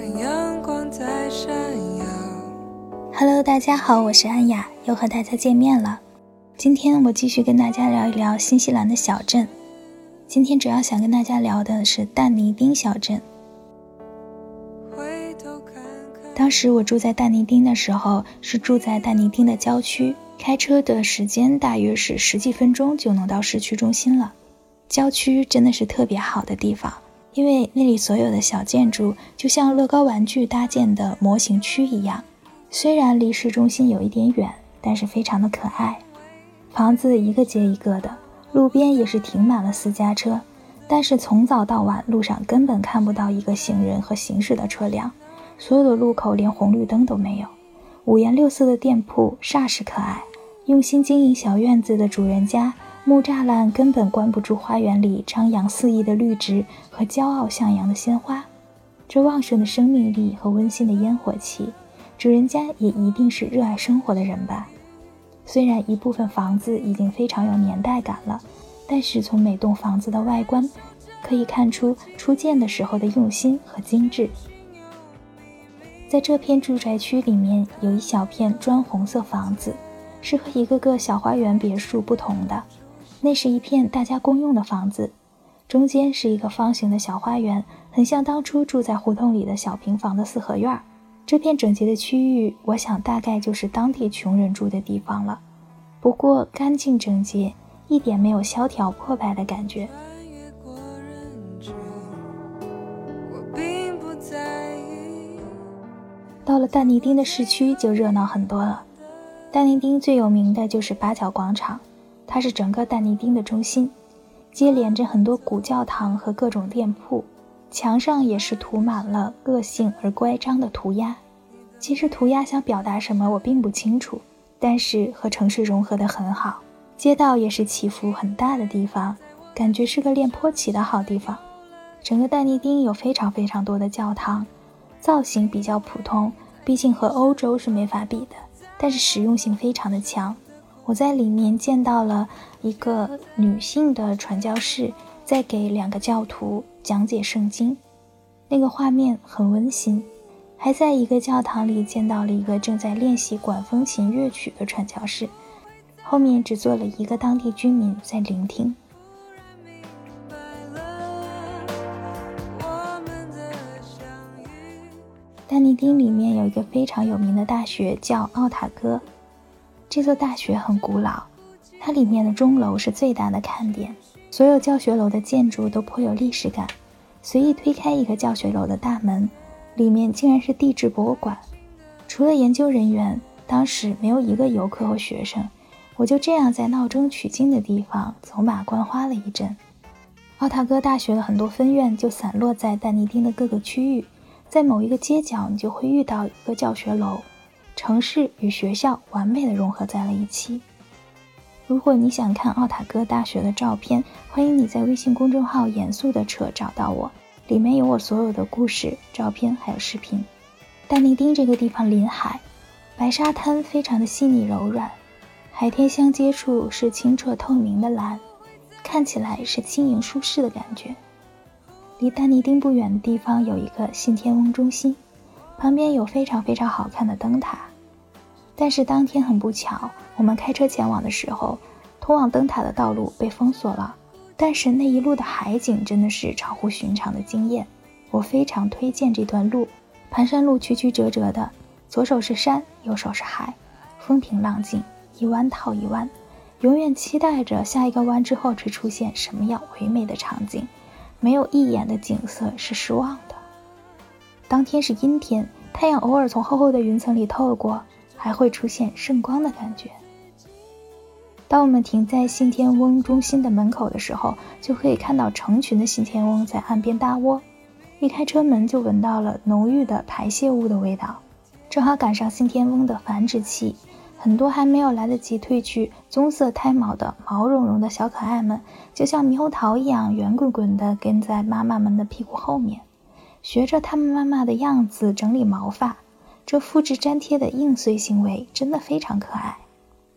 看阳光在闪耀。Hello，大家好，我是安雅，又和大家见面了。今天我继续跟大家聊一聊新西兰的小镇。今天主要想跟大家聊的是但尼丁小镇。回头看看，当时我住在但尼丁的时候，是住在但尼丁的郊区，开车的时间大约是十几分钟就能到市区中心了。郊区真的是特别好的地方，因为那里所有的小建筑就像乐高玩具搭建的模型区一样，虽然离市中心有一点远，但是非常的可爱。房子一个接一个的，路边也是停满了私家车，但是从早到晚路上根本看不到一个行人和行驶的车辆，所有的路口连红绿灯都没有。五颜六色的店铺煞是可爱，用心经营小院子的主人家，木栅栏根本关不住花园里张扬肆意的绿植和骄傲向阳的鲜花。这旺盛的生命力和温馨的烟火气，主人家也一定是热爱生活的人吧。虽然一部分房子已经非常有年代感了，但是从每栋房子的外观可以看出初建的时候的用心和精致。在这片住宅区里面，有一小片砖红色房子，是和一个个小花园别墅不同的。那是一片大家公用的房子，中间是一个方形的小花园，很像当初住在胡同里的小平房的四合院儿。这片整洁的区域，我想大概就是当地穷人住的地方了。不过干净整洁，一点没有萧条破败的感觉。我并不在意。到了但尼丁的市区就热闹很多了。但尼丁最有名的就是八角广场，它是整个但尼丁的中心，接连着很多古教堂和各种店铺，墙上也是涂满了个性而乖张的涂鸦。其实涂鸦想表达什么我并不清楚，但是和城市融合得很好。街道也是起伏很大的地方，感觉是个练坡起的好地方。整个但尼丁有非常非常多的教堂，造型比较普通，毕竟和欧洲是没法比的，但是实用性非常的强。我在里面见到了一个女性的传教士在给两个教徒讲解圣经，那个画面很温馨。还在一个教堂里见到了一个正在练习管风琴乐曲的传教士，后面只坐了一个当地居民在聆听。白了我们的相遇。但尼丁里面有一个非常有名的大学叫奥塔哥，这座大学很古老，它里面的钟楼是最大的看点，所有教学楼的建筑都颇有历史感。随意推开一个教学楼的大门，里面竟然是地质博物馆。除了研究人员，当时没有一个游客和学生。我就这样在闹中取静的地方走马观花了一阵。奥塔哥大学的很多分院就散落在但尼丁的各个区域，在某一个街角，你就会遇到一个教学楼，城市与学校完美的融合在了一起。如果你想看奥塔哥大学的照片，欢迎你在微信公众号“严肃的扯”找到我，里面有我所有的故事、照片还有视频。但尼丁这个地方临海，白沙滩非常的细腻柔软，海天相接处是清澈透明的蓝，看起来是轻盈舒适的感觉。离丹尼丁不远的地方有一个信天翁中心，旁边有非常非常好看的灯塔。但是当天很不巧，我们开车前往的时候，通往灯塔的道路被封锁了。但是那一路的海景真的是超乎寻常的惊艳，我非常推荐这段路。盘山路曲曲折折的，左手是山，右手是海，风平浪静，一弯套一弯，永远期待着下一个弯之后会出现什么样唯美的场景。没有一眼的景色是失望的。当天是阴天，太阳偶尔从厚厚的云层里透过，还会出现圣光的感觉。当我们停在信天翁中心的门口的时候，就可以看到成群的信天翁在岸边搭窝。一开车门就闻到了浓郁的排泄物的味道，正好赶上信天翁的繁殖期，很多还没有来得及褪去棕色胎毛的毛茸茸的小可爱们，就像猕猴桃一样圆滚滚地跟在妈妈们的屁股后面，学着他们妈妈的样子整理毛发。这复制粘贴的硬碎行为真的非常可爱。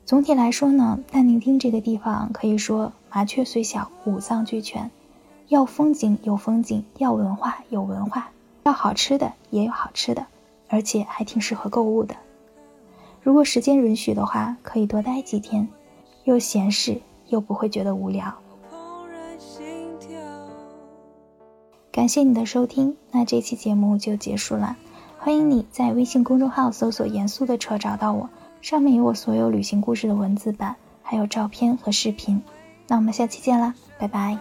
总体来说呢，但尼丁这个地方可以说麻雀虽小，五脏俱全。要风景有风景，要文化有文化。要好吃的也有好吃的，而且还挺适合购物的。如果时间允许的话，可以多待几天，又闲适又不会觉得无聊。感谢你的收听，那这期节目就结束了。欢迎你在微信公众号搜索“严肃的车”找到我，上面有我所有旅行故事的文字版，还有照片和视频。那我们下期见啦，拜拜。